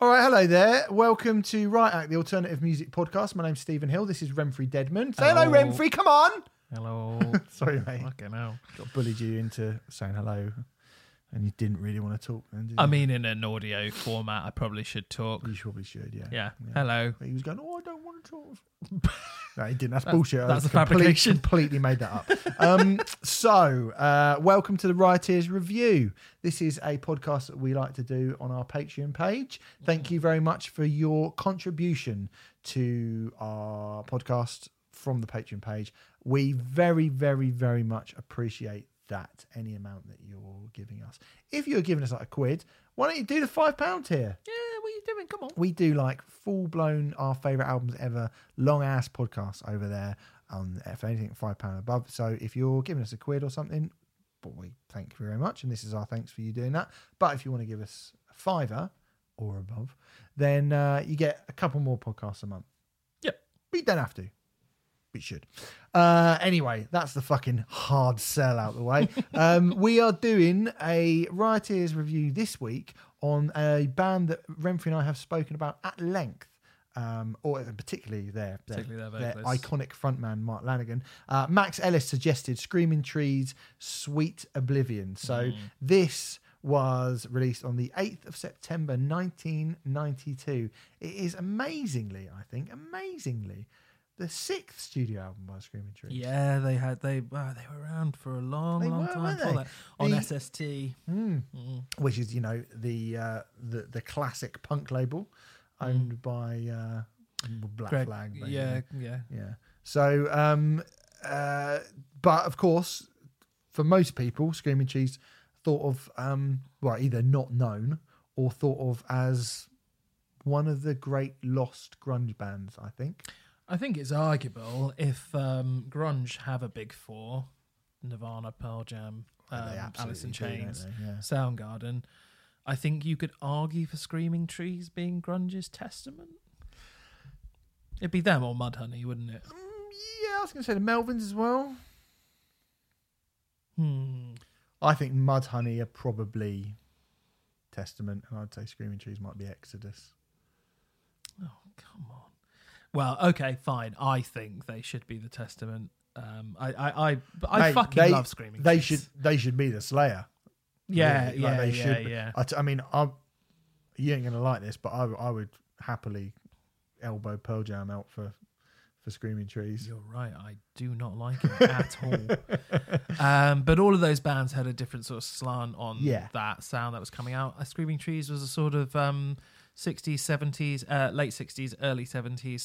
All right, hello there. Welcome to Riot Act, the alternative music podcast. My name's Stephen Hill. This is Renfrey Deadman. Say hello, Hello. Renfrey. Come on. Hello. Sorry, mate. Fucking hell. Got bullied you into saying hello, and you didn't really want to talk. Then, did I mean, in an audio format, I probably should talk. you probably should. Yeah. Yeah. Hello. But he was going, "Oh, I don't want to talk." no, he didn't. That's, bullshit. I that's a complete- fabrication. Completely made that up. um, so, uh, welcome to the Rioters Review. This is a podcast that we like to do on our Patreon page. Thank you very much for your contribution to our podcast from the Patreon page. We very, very, very much appreciate that. Any amount that you're giving us. If you're giving us like a quid, why don't you do the five pound tier? Yeah, are you doing? Come on. we do like full blown our favorite albums ever, long ass podcasts over there. Um, if anything, five pound above. So if you're giving us a quid or something, boy, thank you very much, and this is our thanks for you doing that. But if you want to give us a fiver or above, then uh, you get a couple more podcasts a month. Yep. But you don't have to. We should. Uh, anyway, that's the fucking hard sell out the way. um, we are doing a Rioters review this week on a band that Renfrey and I have spoken about at length. Um, or particularly their, their, Particularly their their iconic frontman Mark Lanegan. Uh, Max Ellis suggested "Screaming Trees, Sweet Oblivion." So this was released on the 8th of September 1992. It is amazingly, I think, amazingly, the sixth studio album by Screaming Trees. Yeah, they had they wow, they were around for a long, They long were, time weren't before they? that. on The- SST. Mm. Mm. Which is, you know, the uh, the the classic punk label owned by uh, Black Greg, Flag. basically. yeah, yeah. Yeah. So, um, uh, but of course, for most people, Screaming Trees thought of, um, well, either not known or thought of as one of the great lost grunge bands. I think. I think it's arguable if um, grunge have a big four, Nirvana, Pearl Jam, um, Alice in do, Chains. Yeah. Soundgarden. I think you could argue for Screaming Trees being grunge's testament. It'd be them or Mudhoney, wouldn't it? Mm, yeah, I was going to say the Melvins as well. Hmm. I think Mudhoney are probably Testament, and I'd say Screaming Trees might be Exodus. Oh, come on. Well, okay, fine. I think they should be the testament. Um, I, I, I, I Mate, fucking they- love Screaming They Trees. should they should be the Slayer. Yeah, really. yeah, Like, they yeah, should be. yeah. I, t- I mean, I'm, you ain't gonna like this, but I I would happily elbow Pearl Jam out for for Screaming Trees. You're right. I do not like it at all. Um, but all of those bands had a different sort of slant on Yeah. that sound that was coming out. Uh, Screaming Trees was a sort of um, 60s, 70s, uh, late 60s, early 70s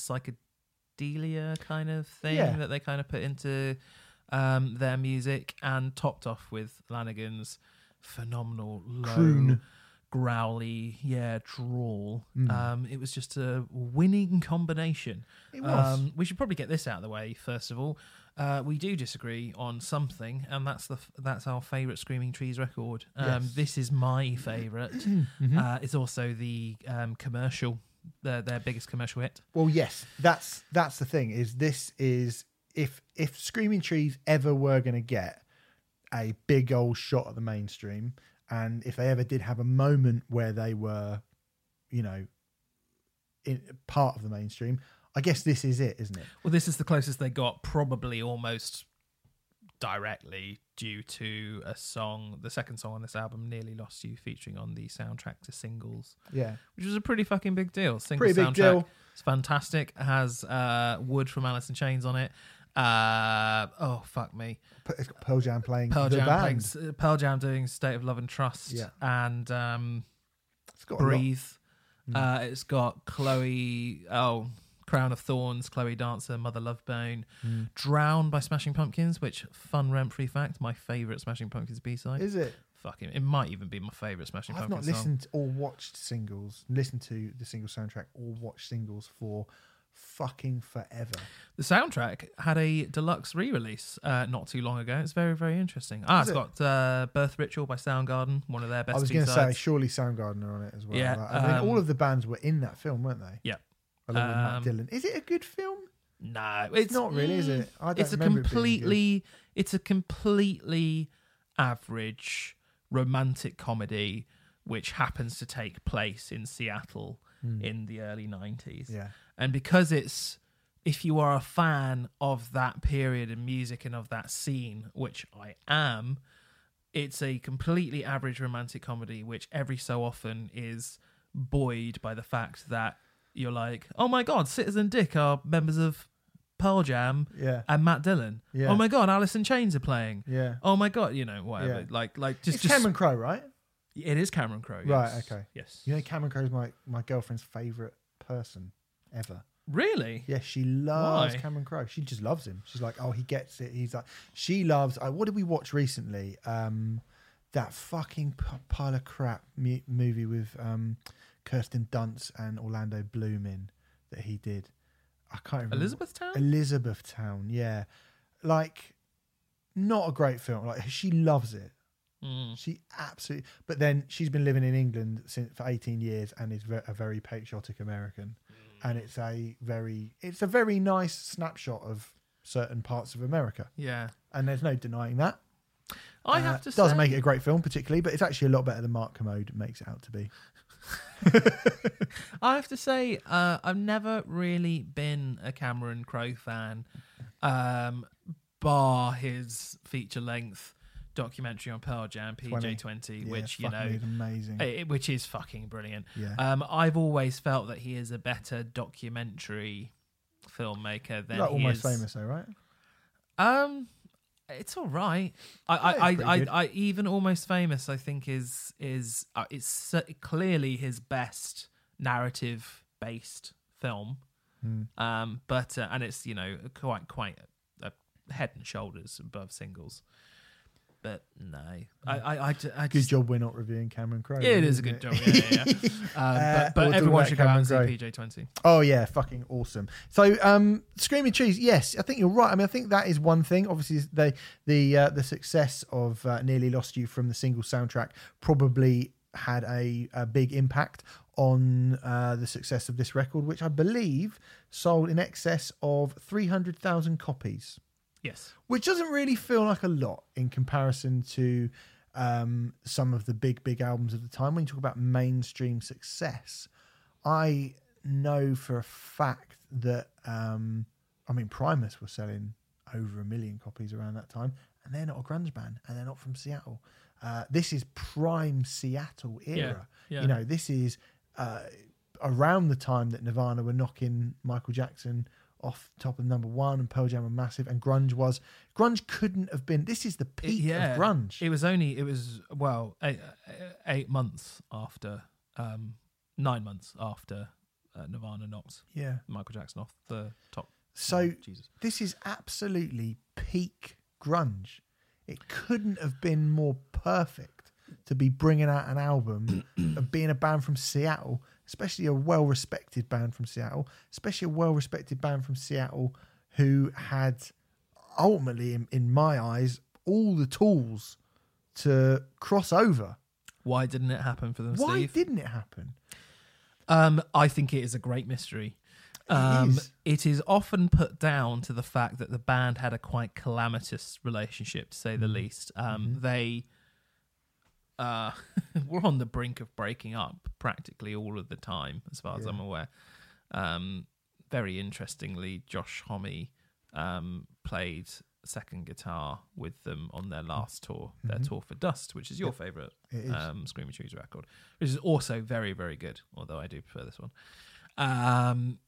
psychedelia kind of thing Yeah. that they kind of put into um, their music and topped off with Lanegan's phenomenal low Croon. growly yeah drawl Mm. um it was just a winning combination It was. um, we should probably get this out of the way first of all. Uh, we do disagree on something, and that's the that's our favourite Screaming Trees record. Um, Yes. This is my favourite. Mhm. Uh, it's also the um, commercial, their their biggest commercial hit. well, yes, that's that's the thing. Is this is if if Screaming Trees ever were gonna get a big old shot at the mainstream, and if they ever did have a moment where they were, you know, in part of the mainstream, I guess this is it, isn't it? Well, this is the closest they got, probably almost directly due to a song, the second song on this album, "Nearly Lost You," featuring on the soundtrack to Singles. Yeah, which was a pretty fucking big deal. Single pretty big soundtrack. deal. It's fantastic. It has uh, Would from Alice in Chains on it. Uh, oh fuck me, It's got Pearl Jam playing Pearl the Jam, band. playing, Pearl Jam doing "State of Love and Trust" Yeah. and um, It's got "Breathe." Mm. Uh, it's got Chloe. Oh, Crown of Thorns, Chloe Dancer, Mother Love Bone, Mm. Drown by Smashing Pumpkins, which fun Renfrey fact, my favorite Smashing Pumpkins B side. Is it? Fucking, it might even be my favorite Smashing I've not Pumpkins song. listened or watched singles, listened to the single soundtrack or watched singles for fucking forever. The soundtrack had a deluxe re-release uh, not too long ago. It's very, very interesting. Ah, Is it's it? got uh, "Birth Ritual" by Soundgarden, one of their best I was going to say, surely Soundgarden are on it as well. Yeah, Like, I mean, um, all of the bands were in that film, weren't they? Yeah. Along with Matt Um, Dillon. Is it a good film? no, It's, not really, is mm, it? I don't It's a remember it being good. completely, it's a completely average romantic comedy which happens to take place in Seattle in the early 90s. Yeah. And because it's, if you are a fan of that period in music and of that scene, which I am, it's a completely average romantic comedy, which every so often is buoyed by the fact that you're like, oh my God, Citizen Dick are members of Pearl Jam Yeah. and Matt Dillon. Yeah. Oh my God, Alice in Chains are playing. Yeah. Oh my God, you know, whatever. Yeah. Like, like just, It's just Cameron Crowe, right? it is Cameron Crowe. Right, yes. okay. Yes. You know, Cameron Crowe's my, my girlfriend's favourite person ever. Really? Yeah, she loves Why? Cameron Crowe. She just loves him. She's like, oh, he gets it. He's like, she loves. Uh, what did we watch recently? Um, that fucking p- pile of crap mu- movie with um, Kirsten Dunst and Orlando Bloom in that he did. I can't remember. Elizabethtown? Elizabethtown. Yeah, like not a great film. Like she loves it. Mm. She absolutely. But then she's been living in England since for 18 years and is a very patriotic American, and it's a very it's a very nice snapshot of certain parts of America, Yeah. and there's no denying that. I Uh, have to say It doesn't say, make it a great film particularly, but it's actually a lot better than Mark Kermode makes it out to be. I have to say, uh, I've never really been a Cameron Crowe fan, um, bar his feature length documentary on Pearl Jam, PJ20, Yeah, which you know, is amazing. eh, which is fucking brilliant. yeah, Um, I've always felt that he is a better documentary filmmaker than like almost is- famous though, right? Um, it's all right. I, I, Yeah, I, pretty I. I, even almost famous. I think is is uh, it's clearly his best narrative based film. Hmm. Um, but uh, and it's you know quite quite a, a head and shoulders above singles. But no, I, I, I, ju- I Good just, job we're not reviewing Cameron Crowe. Yeah, it is a good job. Yeah, yeah. yeah. Um, Uh, but but we'll talk everyone about should go out and see Cameron PJ Twenty. Oh yeah, fucking awesome. So, um, Screaming Trees, yes, I think you're right. I mean, I think that is one thing. Obviously, the the uh, the success of uh, Nearly Lost You from the single soundtrack probably had a, a big impact on uh, the success of this record, which I believe sold in excess of three hundred thousand copies Yes. which doesn't really feel like a lot in comparison to um, some of the big, big albums of the time. When you talk about mainstream success, I know for a fact that, um, I mean, Primus were selling over a million copies around that time, and they're not a grunge band, and they're not from Seattle. Uh, this is prime Seattle era. yeah. You know, this is uh, around the time that Nirvana were knocking Michael Jackson off top of number one, and Pearl Jam were massive, and grunge was grunge couldn't have been. This is the It- peak yeah, of grunge. It was only it was well eight, eight months after, um, nine months after uh, Nirvana knocked yeah. Michael Jackson off the top. So Jesus, this is absolutely peak grunge. It couldn't have been more perfect to be bringing out an album of being a band from Seattle, especially a well respected band from Seattle, especially a well respected band from Seattle who had ultimately, in, in my eyes, all the tools to cross over. why didn't it happen for them, Why Steve? didn't it happen? Um, I think it is a great mystery. Um, is. it is often put down to the fact that the band had a quite calamitous relationship, to say the least. Um, They uh, were on the brink of breaking up practically all of the time, as far as I'm aware. Um, very interestingly, Josh Homme um, played second guitar with them on their last tour, their tour for Dust, which is your favourite It is. um, Screaming Trees record, which is also very, very good, although I do prefer this one. Um,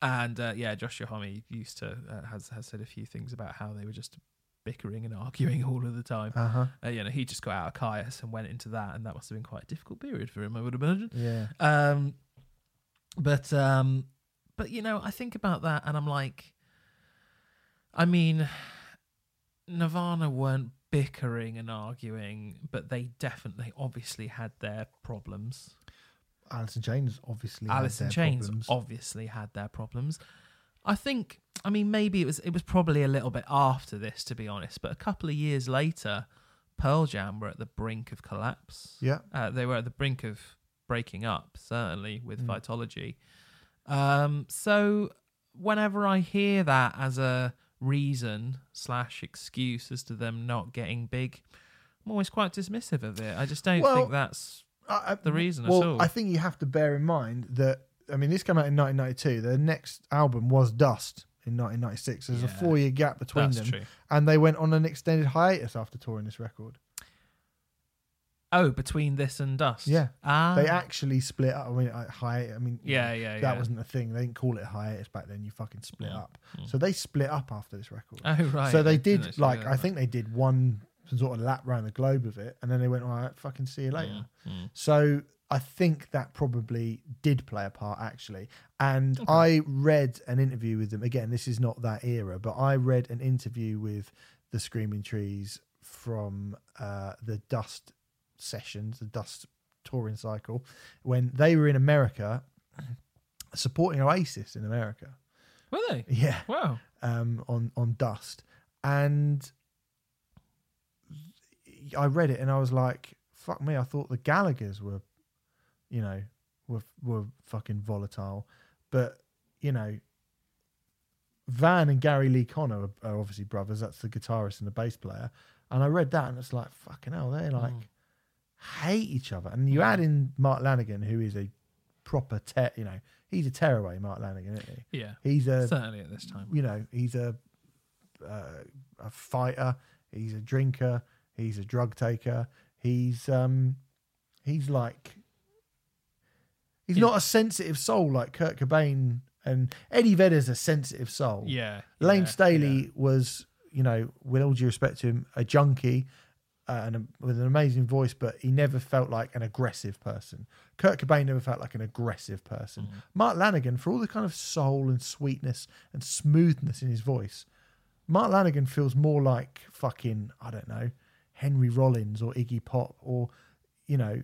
and uh, yeah, Josh Homme used to uh, has has said a few things about how they were just bickering and arguing all of the time. Uh huh. Uh, you know, he just got out of Kyuss and went into that, and that must have been quite a difficult period for him, I would imagine. Yeah. Um, but um, but you know, I think about that, and I'm like, I mean, Nirvana weren't bickering and arguing, but they definitely, obviously, had their problems. Alice in Chains obviously. had Alice in Chains problems. obviously had their problems. I think, I mean, maybe it was it was probably a little bit after this, to be honest. But a couple of years later, Pearl Jam were at the brink of collapse. Yeah. Uh, they were at the brink of breaking up, certainly with Mm. Vitalogy. Um, so whenever I hear that as a reason slash excuse as to them not getting big, I'm always quite dismissive of it. I just don't Well, think that's. I- the reason at Well, all. I think you have to bear in mind that I mean this came out in 1992. Their next album was Dust in 1996. There's a four year gap between That's them, true. and they went on an extended hiatus after touring this record. Oh, between this and Dust. Yeah. Ah. They actually split up. I mean, uh, hi. I mean, Yeah, yeah, that yeah. wasn't a thing. They didn't call it a hiatus back then. You fucking split Mm, up. mm. So they split up after this record. Oh right. so they didn't did actually like know I that. think they did one sort of lap around the globe of it, and then they went, "All right, fucking see you later." Mm, mm. So I think that probably did play a part actually. And Okay. I read an interview with them. Again, this is not that era, but I read an interview with the Screaming Trees from uh, the Dust sessions, the Dust touring cycle, when they were in America supporting Oasis in America. Were they? Yeah Wow. um, on on Dust, and I read it and I was like, "Fuck me!" I thought the Gallagher's were, you know, were were fucking volatile, but you know, Van and Gary Lee Conner are, are obviously brothers. That's the guitarist and the bass player. And I read that and it's like, fucking hell, they like Mm. hate each other. And you add in Mark Lanegan, who is a proper te- you know, he's a tearaway, Mark Lanegan, isn't he? Yeah. He's a Certainly at this time. you know, he's a uh, a fighter, he's a drinker, he's a drug taker, he's um he's like he's Yeah. not a sensitive soul like Kurt Cobain and Eddie Vedder's a sensitive soul. Yeah. Layne yeah, Staley yeah. was, you know, with all due respect to him, a junkie uh, and a, with an amazing voice, but he never felt like an aggressive person. Kurt Cobain never felt like an aggressive person. Mhm. Mark Lanegan, for all the kind of soul and sweetness and smoothness in his voice, Mark Lanegan feels more like fucking, I don't know, Henry Rollins or Iggy Pop or, you know,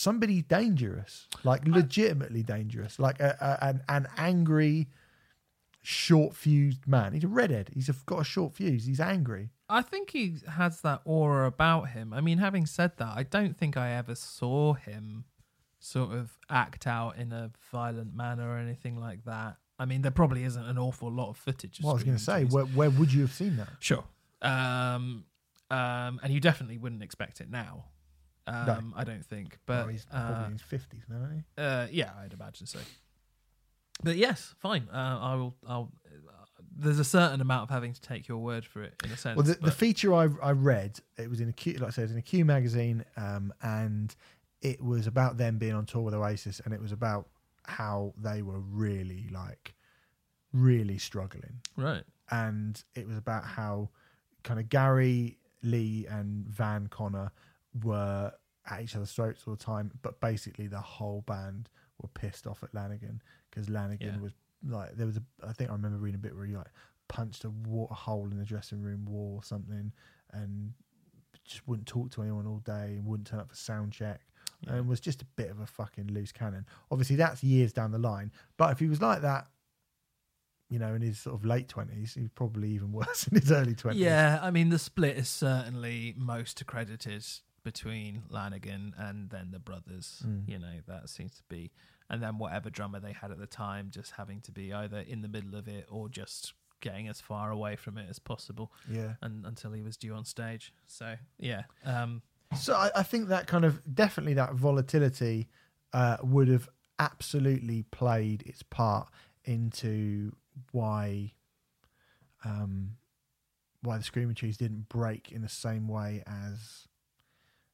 somebody dangerous, like legitimately dangerous, like a, a, an, an angry, short fused man. He's a redhead. He's a, got a short fuse. He's angry. I think he has that aura about him. I mean, having said that, I don't think I ever saw him sort of act out in a violent manner or anything like that. I mean, there probably isn't an awful lot of footage. Of What I was going to say, where, where would you have seen that? Sure. Um, um, and you definitely wouldn't expect it now. Um, I don't think. But well, he's probably uh, in his 50s now, isn't he? uh, yeah, I'd imagine so. But yes, fine. Uh, I will. I'll. Uh, there's a certain amount of having to take your word for it, in a sense. Well, the, the feature I, I read, it was in a Q, like I said, it was in a Q magazine, um, and it was about them being on tour with Oasis, and it was about how they were really like, really struggling, right. and it was about how kind of Gary Lee and Van Conner were at each other's throats all the time, but basically the whole band were pissed off at Lanegan because Lanegan Yeah. was like there was a I think I remember reading a bit where he like punched a, wa- a hole in the dressing room wall or something and just wouldn't talk to anyone all day and wouldn't turn up for sound check Yeah. and was just a bit of a fucking loose cannon. Obviously that's years down the line, but if he was like that you know, in his sort of late twenties, he's probably even worse in his early twenties. Yeah, I mean the split is certainly most accredited between Lanegan and then the brothers. Mm. You know that seems to be, and then whatever drummer they had at the time, just having to be either in the middle of it or just getting as far away from it as possible, yeah. and until he was due on stage. So yeah, um, So I, I think that kind of definitely that volatility uh, would have absolutely played its part into why um, why the Screaming Trees didn't break in the same way as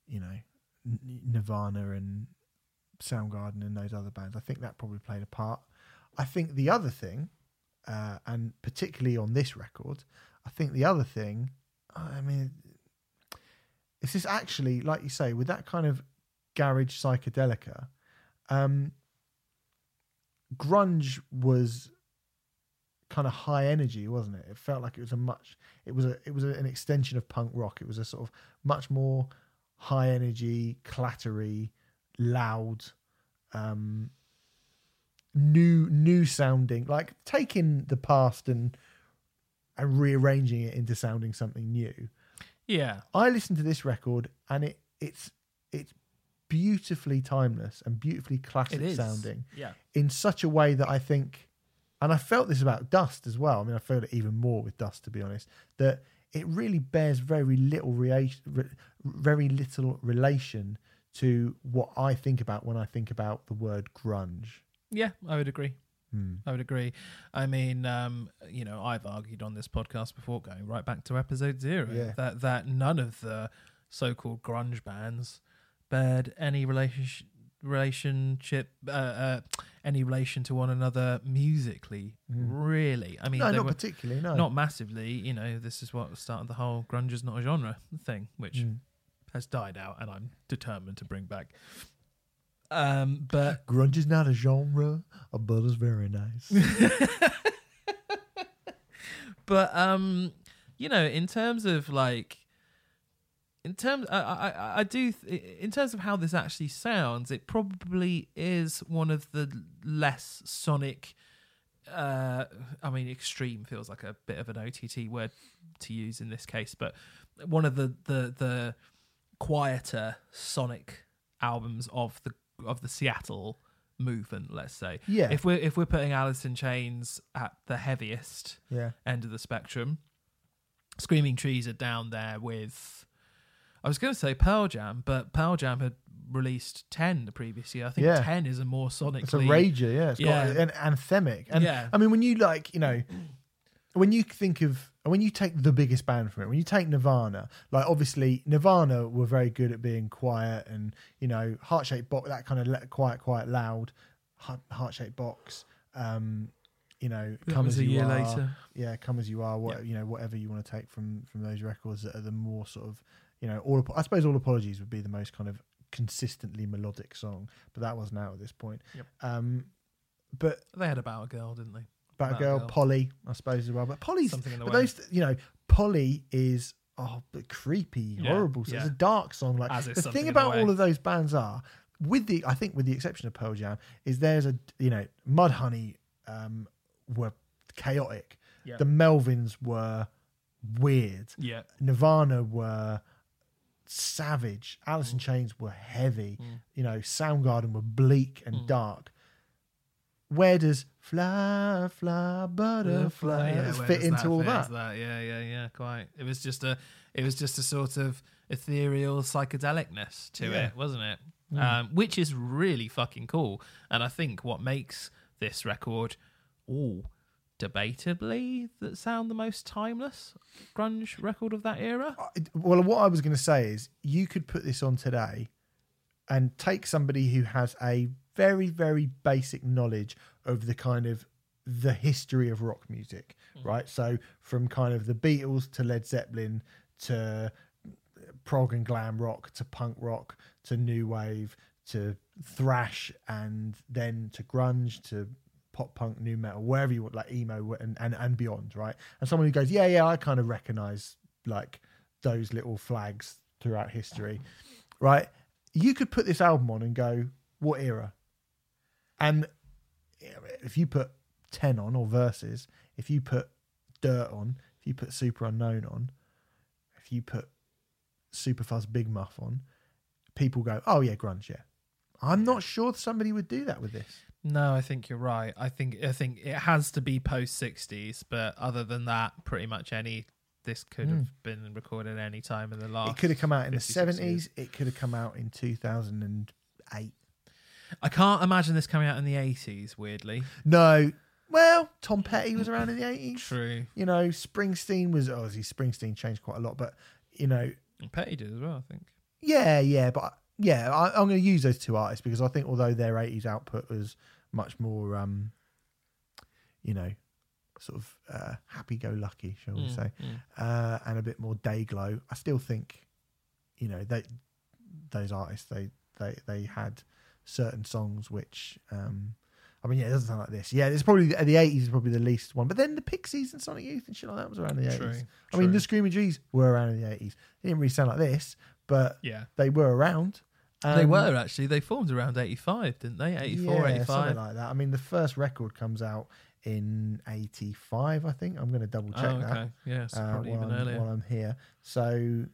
you know Nirvana and Soundgarden and those other bands. I think that probably played a part. I think the other thing, uh, and particularly on this record, I think the other thing, I mean, it's just actually like you say with that kind of garage psychedelica um grunge was kind of high energy wasn't it it felt like it was a much it was a it was an extension of punk rock it was a sort of much more high energy clattery loud um new new sounding like taking the past and and rearranging it into sounding something new. Yeah, I listened to this record and it it's it's beautifully timeless and beautifully classic sounding Yeah, in such a way that I think and I felt this about Dust as well. I mean I felt it even more with Dust to be honest that it really bears very little re- very little relation to what I think about when I think about the word grunge. Yeah, I would agree. Hmm. I would agree. I mean, um, you know, I've argued on this podcast before, going right back to episode zero, Yeah. that that none of the so-called grunge bands bared any relationship relationship uh, uh, any relation to one another musically. Mm. Really, I mean, no, not were particularly. No, not massively. You know, this is what started the whole grunge is not a genre thing, which Mm. Has died out, and I'm determined to bring back. Um, but Grunge is not a genre, but it's very nice. but um you know in terms of like in terms I, I i do th- in terms of how this actually sounds it probably is one of the less sonic uh i mean extreme feels like a bit of an ott word to use in this case but one of the the the quieter sonic albums of the of the seattle movement let's say Yeah, if we're if we're putting Alice in Chains at the heaviest yeah, end of the spectrum, Screaming Trees are down there with. I was going to say Pearl Jam, but Pearl Jam had released ten the previous year. I think Yeah. ten is a more sonically. it's a rager. Yeah, it's Yeah. got an anthemic. And Yeah. I mean, when you like, you know, when you think of when you take the biggest band from it, when you take Nirvana, like obviously Nirvana were very good at being quiet and you know heart shaped box, that kind of le- quiet, quiet, loud, heart shaped box. Um, you know, That come as a you year are. later. yeah, come as you are. What Yeah. you know, whatever you want to take from from those records that are the more sort of you know, all I suppose all apologies would be the most kind of consistently melodic song, but that wasn't out at this point. Yep. Um, but They had about a girl, didn't they? Batgirl, Batgirl. Polly, I suppose as well. But Polly's, Something in the but way. those, you know, Polly is oh, but creepy, Yeah, horrible. So It's yeah. a dark song. Like As is the Something thing in the about Way. all of those bands are, with the, I think, with the exception of Pearl Jam, is there's a, you know, Mudhoney um, were chaotic. Yeah. The Melvins were weird. Yeah. Nirvana were savage. Alice Mm. in Chains were heavy. You know, Soundgarden were bleak and Mm. dark. Where does fly, fly, butterfly Yeah, fit into all fit that? that? Yeah, yeah, yeah. Quite. It was just a. It was just a sort of ethereal psychedelicness to Yeah. it, wasn't it? Mm. Um, which is really fucking cool. And I think what makes this record, all debatably, that sound the most timeless grunge record of that era. Well, what I was going to say is you could put this on today and take somebody who has a very, very basic knowledge of the kind of the history of rock music, mm. right? So from kind of the Beatles to Led Zeppelin to prog and glam rock to punk rock to new wave to thrash and then to grunge to pop punk new metal wherever you want like emo and, and and beyond right? And someone who goes yeah yeah i kind of recognize like those little flags throughout history right? You could put this album on and go what era and if you put 10 on or verses if you put dirt on if you put Superunknown on if you put Super Fuzz Big Muff on, people go, "Oh yeah, grunge, yeah." I'm not sure somebody would do that with this. No, I think you're right. I think I think it has to be post '60s, but other than that, pretty much any this could have hmm. been recorded any time in the last. it could have come out in the 70s. years. It could have come out in 2008. I can't imagine this coming out in the '80s. Weirdly, No, well, Tom Petty was around in the 80s. true. You know, Springsteen was obviously Springsteen changed quite a lot, but you know, Petty did as well. I think. yeah, yeah, but yeah, I, I'm going to use those two artists because I think although their 80s output was much more, um, you know, sort of uh, happy-go-lucky, shall we Mm, say, mm. uh, and a bit more day glow. I still think, you know, they those artists they they they had certain songs which, um, I mean, yeah, it doesn't sound like this. Yeah, it's probably the eighties is probably the least one, but then the Pixies and Sonic Youth and shit like that was around the eighties. I mean, the Screaming Trees were around in the eighties. They didn't really sound like this, but yeah. they were around. they Um, were actually. They formed around 85, didn't they? 84, yeah, 85. something like that. I mean, the first record comes out in eighty five. I think I'm going to double check oh, that. Yeah, it's uh, probably while, even I'm, earlier. while I'm here. So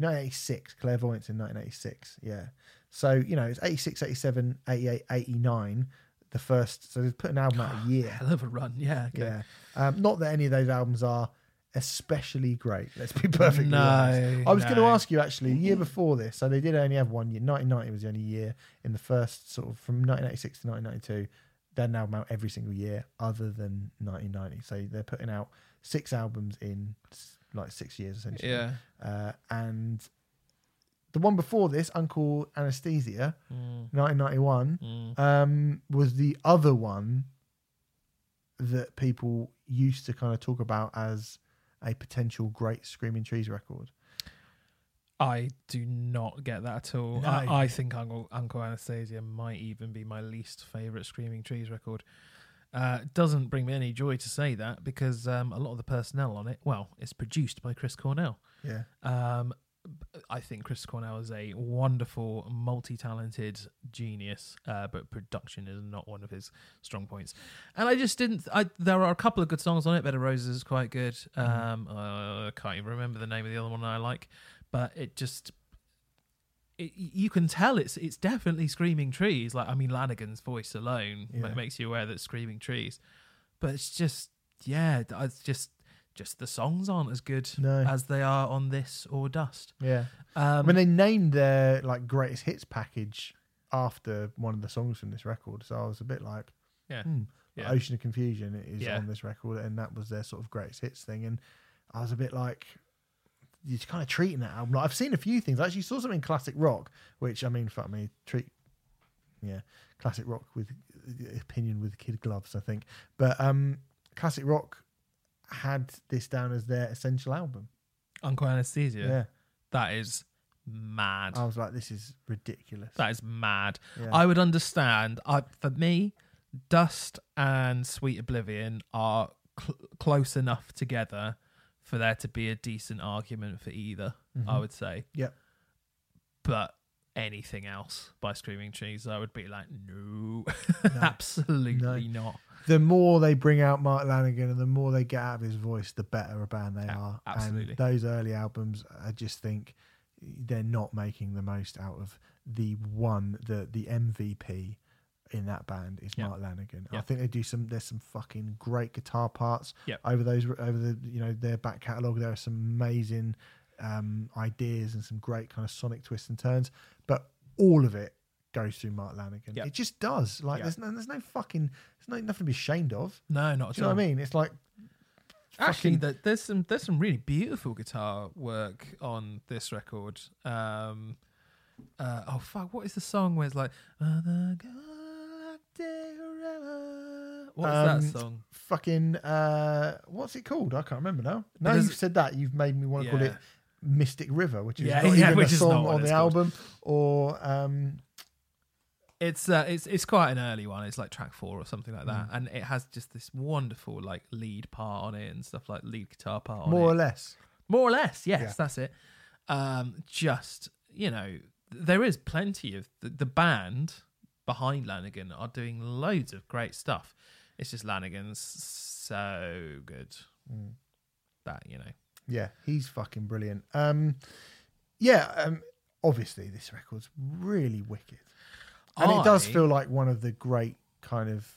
1986, Clairvoyance in 1986. Yeah. So, you know, it's 86, 87, 88, 89. The first, so they've put an album out a year. Hell of a run. Yeah. Okay. Yeah. Um, not that any of those albums are especially great. Let's be perfectly No, honest. I was going to ask you actually, A year before this, so they did only have one year. 1990 was the only year in the first sort of from 1986 to 1992. They're now album out every single year other than 1990. So they're putting out six albums in like six years essentially. Yeah. Uh, and the one before this, Uncle Anesthesia, Mm, 1991, mm. um, was the other one that people used to kind of talk about as a potential great Screaming Trees record. I do not get that at all. No. I, I think Uncle, Uncle Anesthesia might even be my least favorite Screaming Trees record. Uh, doesn't bring me any joy to say that because um, a lot of the personnel on it, well, it's produced by Chris Cornell. Yeah. Um, I think Chris Cornell is a wonderful, multi-talented genius, uh, but production is not one of his strong points. And I just didn't. I, there are a couple of good songs on it. Of Roses is quite good. Um, uh, I can't even remember the name of the other one I like, but it just. It, you can tell it's it's definitely Screaming Trees. Like I mean, Lanegan's voice alone Yeah. makes you aware that it's Screaming Trees, but it's just yeah, it's just just the songs aren't as good No. as they are on this or Dust. Yeah. Um, I mean, they named their like greatest hits package after one of the songs from this record. So I was a bit like, Yeah. hmm, Yeah. Ocean of Confusion is Yeah. on this record, and that was their sort of greatest hits thing. And I was a bit like, you're kind of treating that album. Like, I've seen a few things. I actually saw something in classic rock, which I mean, fuck me, treat, yeah, classic rock with opinion with kid gloves, I think. But um, classic rock had this down as their essential album. Uncle Anesthesia. Yeah, That is mad. I was like, this is ridiculous. that is mad. Yeah. I would understand. I, for me, Dust and Sweet Oblivion are cl- close enough together for there to be a decent argument for either. I Mhm. would say. Yeah. But anything else by Screaming Trees, I would be like, no, No. absolutely not. The more they bring out Mark Lanegan and the more they get out of his voice, the better a band they A- are. absolutely. And those early albums, I just think they're not making the most out of the one, the the MVP in that band is Yeah. Mark Lanegan. I think they do some. There's some fucking great guitar parts Yeah. over those over the you know their back catalogue. There are some amazing um, ideas and some great kind of sonic twists and turns, but all of it goes through Mark Lanegan. Yeah. It just does. Like Yeah. there's no there's no fucking there's no nothing to be ashamed of. No, not at Do you know all. what I mean? It's like Actually, fucking- the, there's some there's some really beautiful guitar work on this record. Um, uh, oh fuck, what is the song where it's like "Uh, the Galactic River"? What's Um, that song? fucking uh what's it called? I can't remember now. Now you've said that, you've made me want to call it Mystic River, which is Yeah, not yeah, even which a song on the called. album or um It's uh, it's it's quite an early one. It's like track four or something like Mm. that, and it has just this wonderful like lead part on it and stuff like lead guitar part on more it. or less. More or less, yes, Yeah. that's it. Um, just you know, there is plenty of the, the band behind Lanegan are doing loads of great stuff. It's just Lanegan's so good Mm. that you know. Yeah, he's fucking brilliant. Um yeah, um obviously this record's really wicked. And it does feel like one of the great kind of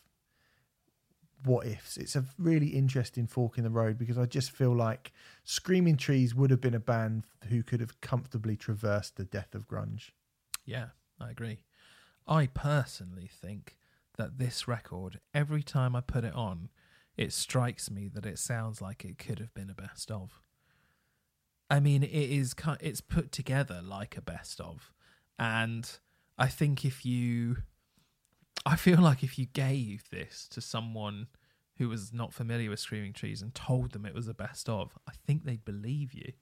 what ifs. It's a really interesting fork in the road because I just feel like Screaming Trees would have been a band who could have comfortably traversed the death of grunge. Yeah, I agree. I personally think that this record, every time I put it on, it strikes me that it sounds like it could have been a best of. I mean, it is it's put together like a best of, and I think if you, I feel like if you gave this to someone who was not familiar with Screaming Trees and told them it was a best of, I think they'd believe you.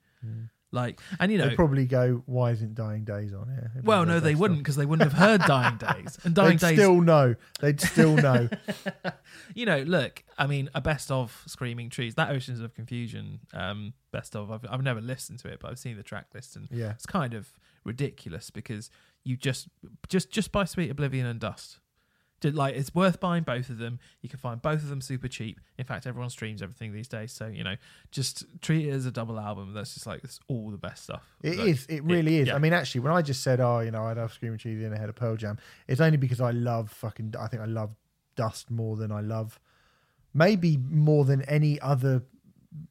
Like, and you know, They'd probably go, "Why isn't Dying Days on here?" It'd well, no, they wouldn't because they wouldn't have heard Dying Days. And Dying They'd Days, still know. They'd still know. you know, look, I mean, a best of Screaming Trees, that Oceans of Confusion um, best of. I've, I've never listened to it, but I've seen the track list, and yeah, it's kind of ridiculous because you just just just buy Sweet Oblivion and Dust. Did- Like it's worth buying both of them. You can find both of them super cheap. In fact, everyone streams everything these days, so you know, just treat it as a double album. That's just like it's all the best stuff. It Like, is. It really is. yeah. I mean, actually, when I just said, "Oh, you know, I'd have Screaming Trees in ahead of Pearl Jam," it's only because I love fucking. I think I love Dust more than I love, maybe more than any other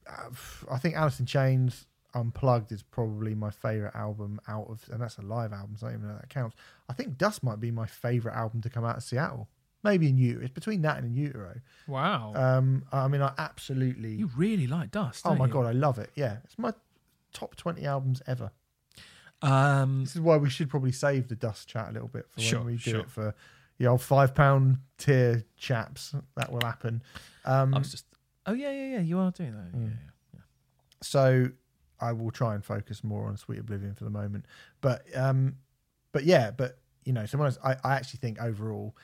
uh, I think Alice in Chains Unplugged is probably my favorite album out of, and that's a live album, so I don't even know that counts. I think Dust might be my favorite album to come out of Seattle. Maybe in Utero. It's between that and in Utero. Wow. Um, I mean, I absolutely. you really like Dust. oh my you? god, I love it. Yeah, it's my top twenty albums ever. Um, This is why we should probably save the Dust chat a little bit for Sure, when we do sure. it for the old five pound tier chaps. That will happen. Um, I was just. Oh yeah, yeah, yeah. You are doing that. Mm. Yeah, yeah. so I will try and focus more on Sweet Oblivion for the moment. But um, but yeah, but you know, so when I, I, I actually think overall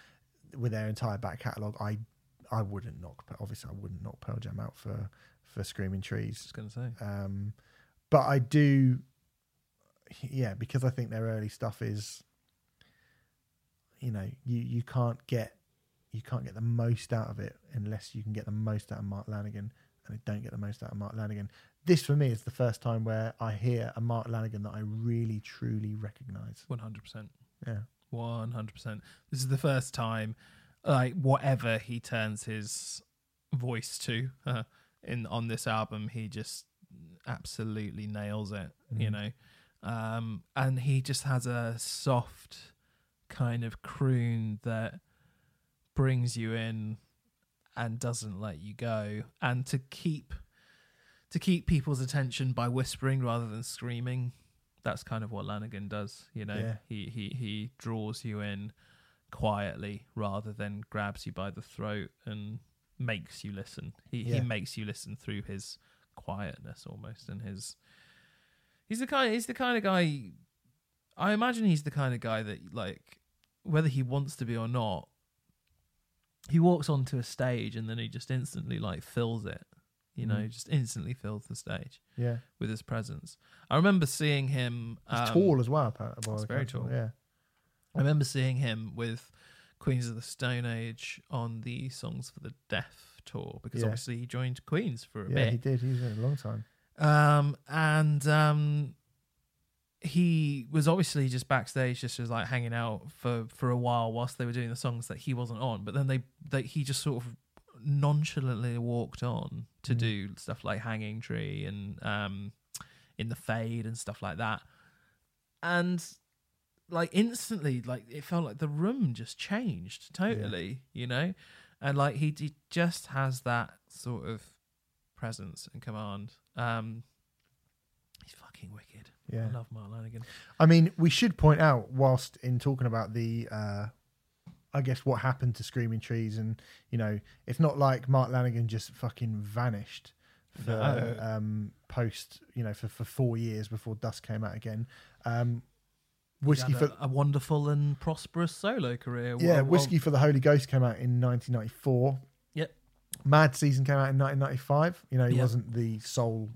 with their entire back catalogue, I I wouldn't knock obviously I wouldn't knock Pearl Jam out for for Screaming Trees. Just gonna say. Um, but I do, yeah, because I think their early stuff is, you know, you you can't get you can't get the most out of it unless you can get the most out of Mark Lanegan, and I don't get the most out of Mark Lanegan. This for me is the first time where I hear a Mark Lanegan that I really truly recognise. One hundred percent. Yeah, One hundred percent. This is the first time, like whatever he turns his voice to uh, in on this album, he just absolutely nails it. You Mhm. know, um, and he just has a soft kind of croon that brings you in and doesn't let you go, and to keep to keep people's attention by whispering rather than screaming. That's kind of what Lanegan does, you know. Yeah. He he he draws you in quietly rather than grabs you by the throat and makes you listen. He Yeah. he makes you listen through his quietness almost and his he's the kind he's the kind of guy I imagine he's the kind of guy that like whether he wants to be or not he walks onto a stage and then he just instantly like fills it you know Mm. just instantly fills the stage yeah. with his presence i remember seeing him He's um, tall as well. Apparently, by he's the very tall. Yeah, I remember seeing him with Queens of the Stone Age on the Songs for the Deaf tour because Yeah. obviously he joined Queens for a bit. yeah, he did. He was in it a long time. Um, and um, he was obviously just backstage, just as like hanging out for for a while whilst they were doing the songs that he wasn't on. But then they, they he just sort of nonchalantly walked on to Mm. do stuff like Hanging Tree and um, in the Fade and stuff like that. And like instantly, like it felt like the room just changed totally, you know, and like he, he just has that sort of presence and command. Um, he's fucking wicked. Yeah. I love Mark Lanegan. I mean, we should point out, whilst in talking about the, uh, I guess what happened to Screaming Trees, and you know, it's not like Mark Lanegan just fucking vanished for No. um, post, you know, for, for four years before Dust came out again. Um, Whiskey for a, a wonderful and prosperous solo career. yeah, Well- Whiskey for the Holy Ghost came out in 1994. Yep. Mad Season came out in 1995. You know, he Yep. wasn't the sole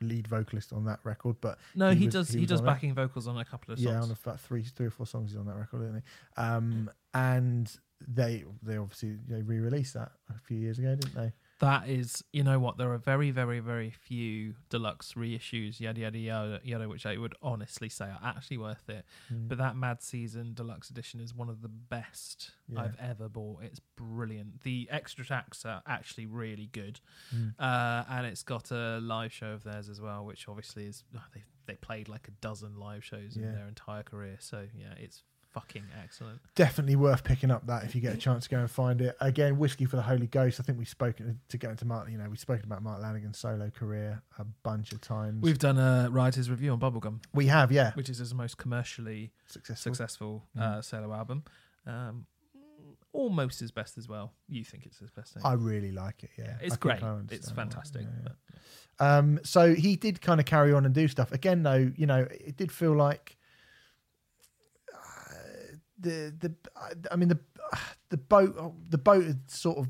lead vocalist on that record, but No, he he, was- does. he He, does on it. backing vocals on a couple of songs. Yeah, on about three, three or four songs he's on that record, isn't he? Um, and they they obviously they re-released that a few years ago, didn't they? That is, you know what? There are very, very, very few deluxe reissues, yada yada yada, yada which I would honestly say are actually worth it. Mm. But that Mad Season deluxe edition is one of the best Yeah. I've ever bought. It's brilliant. The extra tracks are actually really good, Mm. uh, and it's got a live show of theirs as well, which obviously is oh, they they played like a dozen live shows Yeah. in their entire career. So yeah, it's fucking excellent. Definitely worth picking up that if you get a chance to go and find it. Again, Whiskey for the Holy Ghost. I think we've spoken to get into Mark. You know, we've spoken about Mark Lanegan's solo career a bunch of times. We've done a writer's review on Bubblegum, we have, yeah, which is his most commercially successful. successful Mm. uh, solo album. Um, almost his best as well. You think it's his best? I really like it. Yeah, Yeah, I it's think great. It's fantastic. Yeah, yeah. Um, so he did kind of carry on and do stuff. Again, though, you know, it did feel like the the I mean the the boat the boat had sort of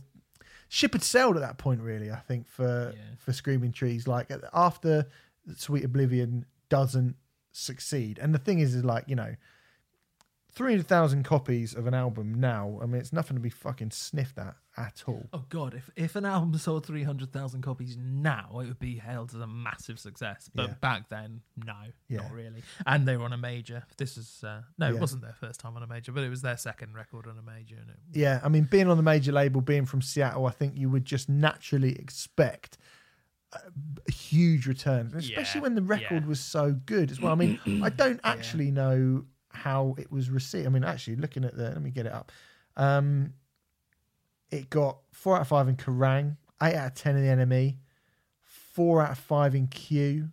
ship had sailed at that point. Really, I think for Yeah. for Screaming Trees, like uh, after Sweet Oblivion doesn't succeed, and the thing is, is like you know. 300,000 copies of an album now, I mean, it's nothing to be fucking sniffed at at all. Oh god, if if an album sold three hundred thousand copies now, it would be hailed as a massive success. But Yeah. back then, no, Yeah. not really. And they were on a major. This is uh, no, Yeah. it wasn't their first time on a major, but it was their second record on a major. And it, Yeah, I mean, being on the major label, being from Seattle, I think you would just naturally expect a huge return, especially Yeah, when the record yeah. was so good as well. I mean, I don't actually know how it was received. I mean, actually, looking at the, let me get it up. Um, it got four out of five in Kerrang, eight out of ten in the NME, four out of five in Q,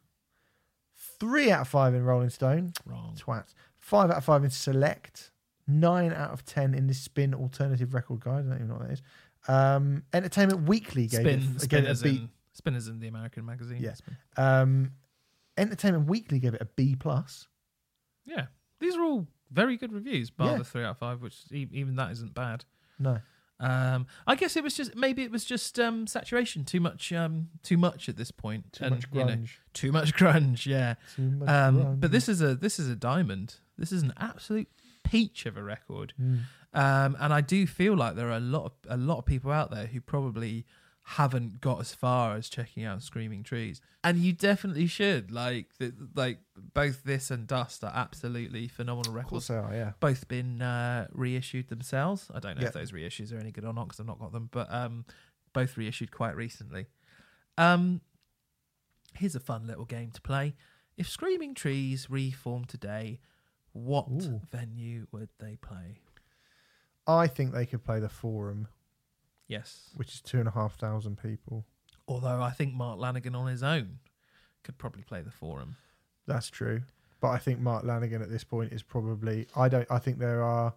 three out of five in Rolling Stone, Wrong. twats, five out of five in Select, nine out of ten in the Spin Alternative Record Guide. I don't even know what that is. Um, Entertainment Weekly gave Spin, it, spin it a B. in spinners in the American magazine. Yeah. Um, Entertainment Weekly gave it a B plus. yeah. These are all very good reviews, bar Yeah. the three out of five, which e- even that isn't bad. No, Um, I guess it was just maybe it was just um, saturation, too much, um, too much at this point, too and, much you know, grunge. too much grunge. Yeah, Too much um, grunge. but this is a this is a diamond. This is an absolute peach of a record, Mm. um, and I do feel like there are a lot of a lot of people out there who probably haven't got as far as checking out Screaming Trees, and you definitely should. Like, th- like both this and Dust are absolutely phenomenal Of records course they are. Yeah. both been uh, reissued themselves. I don't know Yeah. if those reissues are any good or not because I've not got them, but um, both reissued quite recently. Um, here's a fun little game to play. If Screaming Trees reformed today, what Ooh. venue would they play? I think they could play the Forum, Yes. which is two and a half thousand people. Although I think Mark Lanegan on his own could probably play the Forum. That's true. But I think Mark Lanegan at this point is probably. I don't. I think there are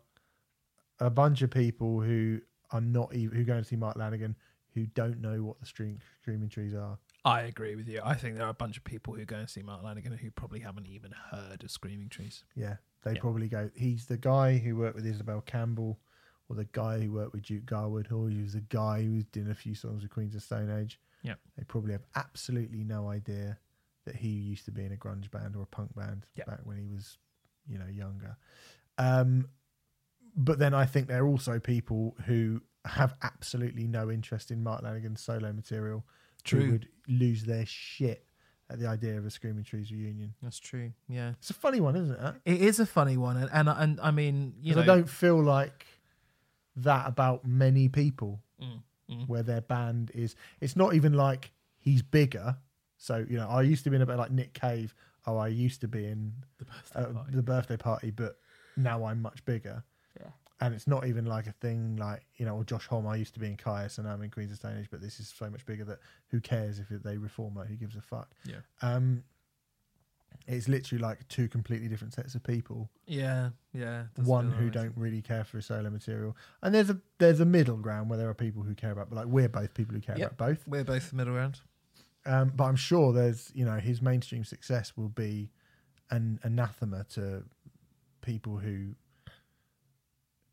a bunch of people who are not even who go and see Mark Lanegan who don't know what the stream, streaming trees are. I agree with you. I think there are a bunch of people who go and see Mark Lanegan who probably haven't even heard of Screaming Trees. Yeah, they Yeah. probably go. He's the guy who worked with Isobel Campbell, or the guy who worked with Duke Garwood, or he was the guy who was doing a few songs with Queens of Stone Age. Yeah. they probably have absolutely no idea that he used to be in a grunge band or a punk band Yeah. back when he was, you know, younger. Um, but then I think there are also people who have absolutely no interest in Mark Lanegan's solo material who True. would lose their shit at the idea of a Screaming Trees reunion. That's true. Yeah. It's a funny one, isn't it? It is a funny one, and and, and I mean, you know, I don't feel like that about many people Mm, mm. where their band is. It's not even like he's bigger. So you know, I used to be in a bit like Nick Cave. Oh, I used to be in the birthday uh, party. the birthday party, but now I'm much bigger. Yeah. And it's not even like a thing like you know, or Josh Homme. I used to be in Kyuss, and I'm in Queens of Stone Age, but this is so much bigger that who cares if they reform it? Who gives a fuck? Yeah. Um, it's literally like two completely different sets of people. yeah, yeah. one who right. don't really care for solo material, and there's a there's a middle ground where there are people who care about, but like we're both people who care Yep. about both. We're both the middle ground. Um, but I'm sure there's you know his mainstream success will be an anathema to people who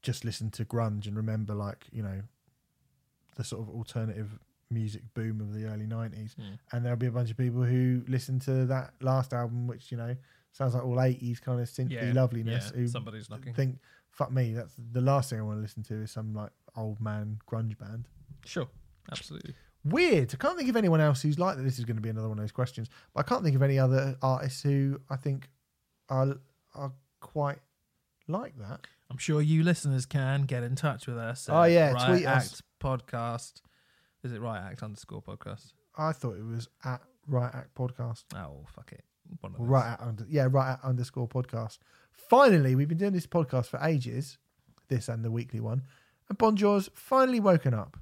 just listen to grunge and remember like you know the sort of alternative music boom of the early 90s hmm. and there'll be a bunch of people who listen to that last album which you know sounds like all 80s kind of synthy Yeah, loveliness yeah, who somebody's knocking. think fuck me that's the last thing i want to listen to is some like old man grunge band Sure, absolutely. weird i can't think of anyone else who's like that this is going to be another one of those questions but i can't think of any other artists who i think are are quite like that I'm sure you listeners can get in touch with us. Oh, yeah, tweet Act us. podcast. Is it Riot Act underscore podcast? i thought it was at riot act podcast Oh fuck it, one of those. right at under yeah right at underscore podcast finally we've been doing this podcast for ages this and the weekly one and bonjour's finally woken up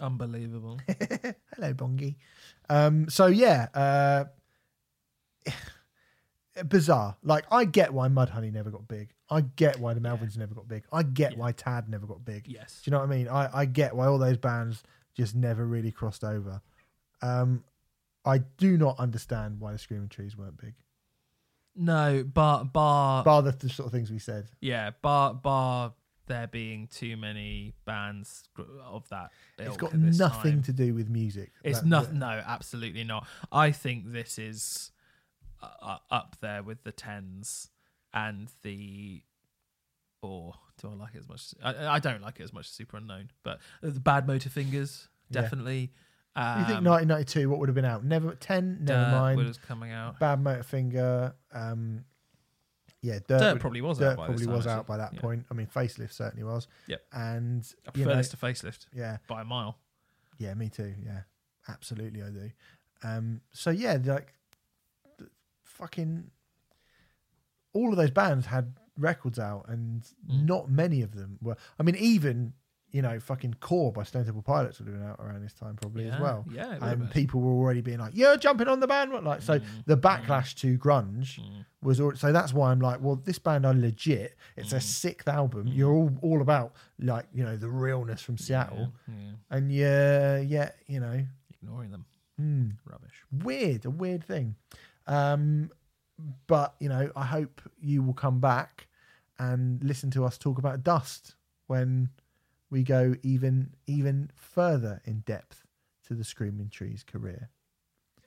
Unbelievable. Hello, Bongi. Um, so yeah, uh, bizarre. Like I get why Mudhoney never got big. I get why the Melvins never got big. I get why Tad never got big. yes. Do you know what I mean? I, I get why all those bands just never really crossed over. Um, I do not understand why the Screaming Trees weren't big. No, bar bar. Bar the, the sort of things we said. yeah, bar bar. There being too many bands of that. It's got nothing time. to do with music. It's nothing. No, absolutely not. I think this is uh, uh, up there with the tens and the. Or do I like it as much? As, I, I don't like it as much as Superunknown, but the Badmotorfingers Yeah. definitely. You Um, think 1992? What would have been out? Never ten. Never Dirt mind. was coming out. Badmotorfinger. Um, yeah, Dirt, Dirt would- probably was Dirt out by probably time, was out by that Yeah. point. I mean, Facelift certainly was. Yep. And I you prefer know, this to Facelift yeah, by a mile. yeah, me too. Yeah, absolutely, I do. Um, so yeah, like fucking all of those bands had records out, and Mm. not many of them were. I mean, even you know, fucking Core by Stone Temple Pilots would have been out around this time probably yeah. as well. Yeah, And people were already being like, "You're jumping on the band," like so. Mm, The backlash to grunge. Mm. was al- so that's why I'm like, well, this band are legit. It's a Mm. sixth album. Mm. You're all all about like you know the realness from Seattle, Yeah, yeah. and yeah, yeah, you know, Ignoring them. Rubbish. weird, a weird thing. Um, but you know, I hope you will come back and listen to us talk about Dust when we go even even further in depth to the Screaming Trees career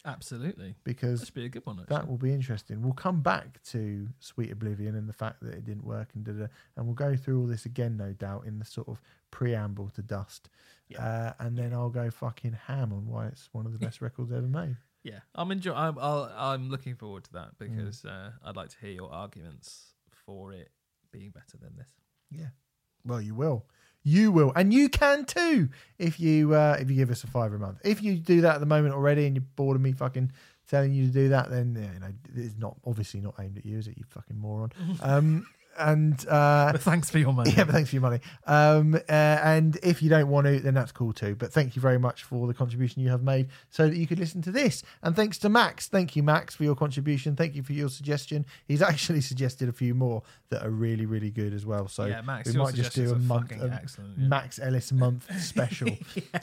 Absolutely. because should be a good one. Actually. that will be interesting. We'll come back to Sweet Oblivion and the fact that it didn't work and da, da, and we'll go through all this again, no doubt, in the sort of preamble to Dust. Yeah. Uh, and then I'll go fucking ham on why it's one of the best records ever made. Yeah, I'm enjoying. I'm, I'll, I'm looking forward to Mm. that because uh, I'd like to hear your arguments for it being better than this. Yeah. Well, you will. You will, and you can too if you uh, if you give us a five a month. If you do that at the moment already, and you're bored of me fucking telling you to do that, then yeah, you know it's not obviously not aimed at you, is it? You fucking moron. um, and uh, But thanks for your money. Yeah, but thanks for your money. Um, uh, and if you don't want to, then that's cool too. But thank you very much for the contribution you have made so that you could listen to this. And thanks to Max. Thank you, Max, for your contribution. Thank you for your suggestion. He's actually suggested a few more that are really, really good as well. So yeah, Max, we might just do a month excellent. yeah. Max Ellis month special.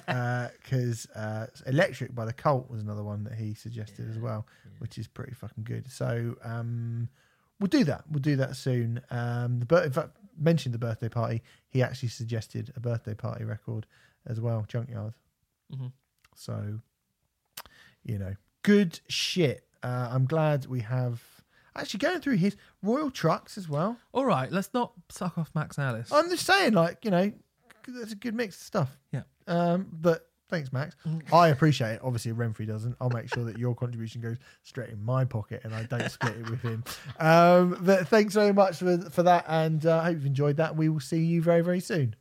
Uh, because uh, Electric by the Cult was another one that he suggested as well yeah. which is pretty fucking good. So um, we'll do that. We'll do that soon. Um, the in fact, mentioned the birthday party. He actually suggested a birthday party record as well, Junkyard. Mhm. So you know, good shit. Uh, I'm glad we have actually going through his Royal Trux as well. All right, let's not suck off Max Alice. I'm just saying, like you know, that's a good mix of stuff. Yeah. Um, but thanks, Max. I appreciate it. Obviously, Renfrey doesn't. I'll make sure that your contribution goes straight in my pocket and I don't split it with him. Um, but thanks very much for for that, and uh, I hope you've enjoyed that. We will see you very very soon.